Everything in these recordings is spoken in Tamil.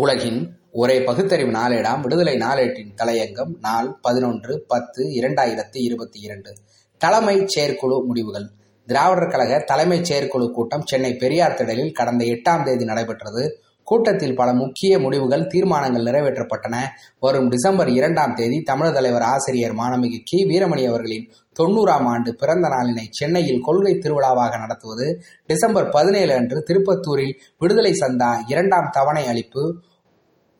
உலகின் ஒரே பகுத்தறிவு நாளேடாம். விடுதலை நாளேட்டின் தலையங்கம் நாள் பதினொன்று பத்து இரண்டாயிரத்தி இருபத்தி இரண்டு. தலைமைச் செயற்குழு முடிவுகள். திராவிடர் கழக தலைமைச் செயற்குழு கூட்டம் சென்னை பெரியார் திடலில் கடந்த எட்டாம் தேதி நடைபெற்றது. கூட்டத்தில் பல முக்கிய முடிவுகள் தீர்மானங்கள் நிறைவேற்றப்பட்டன. வரும் டிசம்பர் இரண்டாம் தேதி தமிழர் தலைவர் ஆசிரியர் மாணமிகு கி. வீரமணி அவர்களின் தொண்ணூறாம் ஆண்டு பிறந்த நாளினை சென்னையில் கொள்கை திருவிழாவாக நடத்துவது டிசம்பர் பதினேழு அன்று திருப்பத்தூரில் விடுதலை சந்தா இரண்டாம் தவணை அளிப்பு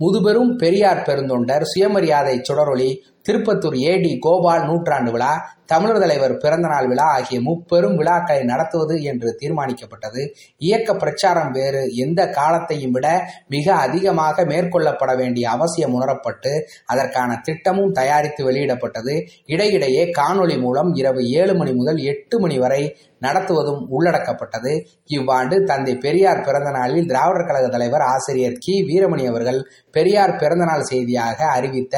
முதுபெரும் பெரியார் பெருந்தொண்டர் சுயமரியாதை சுடரொளி திருப்பத்தூர் ஏடி கோபால் நூற்றாண்டு விழா தமிழர் தலைவர் பிறந்தநாள் விழா ஆகிய முப்பெரும் விழாக்களை நடத்துவது என்று தீர்மானிக்கப்பட்டது. இயக்க பிரச்சாரம் வேறு. எந்த காலத்தையும் விட மிக அதிகமாக மேற்கொள்ளப்பட வேண்டிய அவசியம் உணரப்பட்டு அதற்கான திட்டமும் தயாரித்து வெளியிடப்பட்டது. இடையிடையே காணொளி மூலம் இரவு ஏழு மணி முதல் எட்டு மணி வரை நடத்துவதும் உள்ளடக்கப்பட்டது. இவ்வாண்டு தந்தை பெரியார் பிறந்த நாளில் திராவிடர் கழக தலைவர் ஆசிரியர் கி. வீரமணி அவர்கள் பெரியார் பிறந்தநாள் செய்தியாக அறிவித்த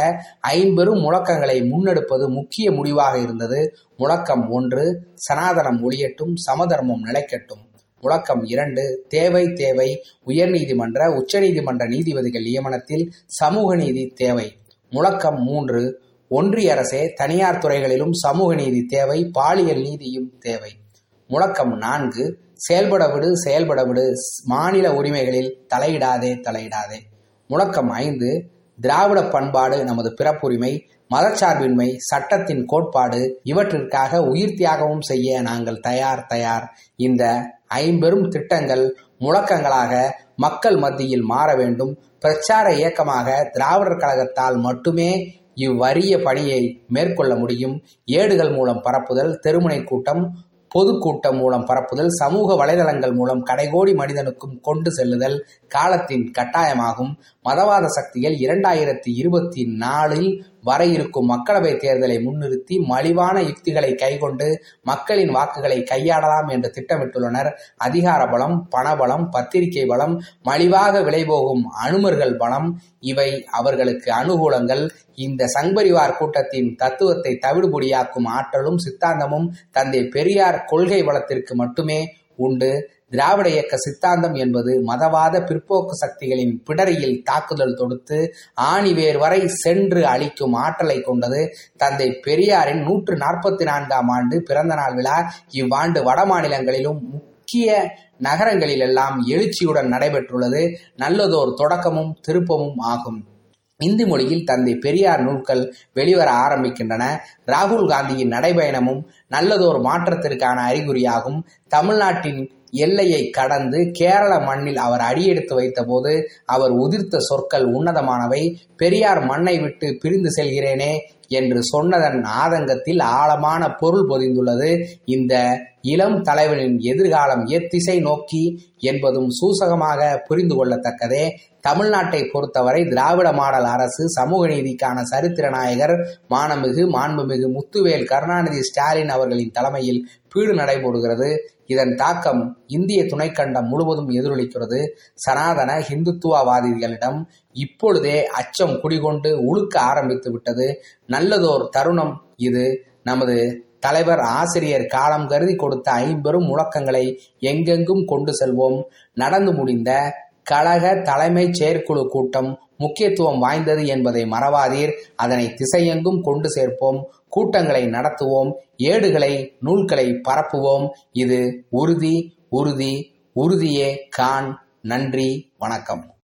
ஐம்பெரும் முழக்கங்களை முன்னெடுப்பது முக்கிய முடிவாக இருந்தது. முழக்கம் ஒன்று சனாதனம் ஒளியட்டும் சமதர்மம் நிலைக்கட்டும். முழக்கம் இரண்டு தேவை தேவை. உயர்நீதிமன்ற உச்சநீதிமன்ற நீதிபதிகள் நியமனத்தில் சமூக நீதி தேவை. முழக்கம் மூன்று ஒன்றிய அரசே தனியார் துறைகளிலும் சமூக நீதி தேவை பாலியல் நீதியும் தேவை. முழக்கம் நான்கு செயல்பட விடு செயல்பட விடு. மாநில உரிமைகளில் தலையிடாதே தலையிடாதே. முழக்கம் ஐந்து திராவிட பண்பாடு நமது பிறப்புரிமை மதச்சார்பின்மை சட்டத்தின் கோட்பாடு இவற்றிற்காக உயிர் தியாகமும் செய்ய நாங்கள் தயார் தயார். இந்த ஐம்பெரும் திட்டங்கள் முழக்கங்களாக மக்கள் மத்தியில் மாற வேண்டும். பிரச்சார இயக்கமாக திராவிடர் கழகத்தால் மட்டுமே இவ்வரிய பணியை மேற்கொள்ள முடியும். ஏடுகள் மூலம் பரப்புதல் தெருமுனை கூட்டம் பொதுக்கூட்டம் மூலம் பரப்புதல் சமூக வலைதளங்கள் மூலம் கடைகோடி மனிதனுக்கும் கொண்டு செல்லுதல் காலத்தின் கட்டாயமாகும். மதவாத சக்திகள் இரண்டாயிரத்தி இருபத்தி நாலில் வர இருக்கும் மக்களவை தேர்தலை முன்னிறுத்தி மலிவான யுக்திகளை கைகொண்டு மக்களின் வாக்குகளை கையாடலாம் என்று திட்டமிட்டுள்ளனர். அதிகார பலம் பணபலம் பத்திரிகை பலம் மலிவாக விளைபோகும் அனுமர்கள் பலம் இவை அவர்களுக்கு அனுகூலங்கள். இந்த சங்பரிவார் கூட்டத்தின் தத்துவத்தை தவிடுபொடியாக்கும் ஆற்றலும் சித்தாந்தமும் தந்தை பெரியார் கொள்கை வளத்திற்கு மட்டுமே உண்டு. திராவிட இயக்க சித்தாந்தம் என்பது மதவாத பிற்போக்கு சக்திகளின் பிடரியில் தாக்குதல் தொடுத்து ஆணிவேர் வரை சென்று அளிக்கும் ஆற்றலை கொண்டது. தந்தை பெரியாரின் நூற்று நாற்பத்தி நான்காம் ஆண்டு பிறந்த நாள் விழா இவ்வாண்டு வட மாநிலங்களிலும் முக்கிய நகரங்களிலெல்லாம் எழுச்சியுடன் நடைபெற்றுள்ளது. நல்லதோர் தொடக்கமும் திருப்பமும் ஆகும். இந்தி மொழியில் தந்தை பெரியார் நூல்கள் வெளிவர ஆரம்பிக்கின்றன. ராகுல் காந்தியின் நடைபயணமும் நல்லதோர் மாற்றத்திற்கான அறிகுறியாகும். தமிழ்நாட்டின் எல்லையை கடந்து கேரள மண்ணில் அவர் அடியெடுத்து வைத்தபோது அவர் உதிர்த்த சொற்கள் உன்னதமானவை. பெரியார் மண்ணை விட்டு பிரிந்து செல்கிறேனே என்று சொன்னதன் ஆதங்கத்தில் ஆழமான பொருள் பொதிந்துள்ளது. இந்த இளம் தலைவனின் எதிர்காலம் எத்திசை நோக்கி என்பதும் சூசகமாக புரிந்து கொள்ளத்தக்கதே. தமிழ்நாட்டை பொறுத்தவரை திராவிட மாடல் அரசு சமூக நீதிக்கான சரித்திர நாயகர் மானமிகு மாண்புமிகு முத்துவேல் கருணாநிதி ஸ்டாலின் அவர்களின் தலைமையில் பீடு நடைபெறுகிறது இதன் தாக்கம் இந்திய துணைக்கண்டம் முழுவதும் எதிரொலிக்கிறது. சனாதன ஹிந்துத்துவவாதிகளிடம் இப்பொழுதே அச்சம் குடிகொண்டு உழுக்க ஆரம்பித்து விட்டது. நல்லதோர் தருணம் இது. நமது தலைவர் ஆசிரியர் காலம் கருதி கொடுத்த ஐம்பெரும் முழக்கங்களை எங்கெங்கும் கொண்டு செல்வோம். நடந்து முடிந்த கழக தலைமை செயற்குழு கூட்டம் முக்கியத்துவம் வாய்ந்தது என்பதை மறவாதீர். அதனை திசையெங்கும் கொண்டு சேர்ப்போம். கூட்டங்களை நடத்துவோம் ஏடுகளை நூல்களை பரப்புவோம். இது உறுதி உறுதி உறுதியே கான். நன்றி வணக்கம்.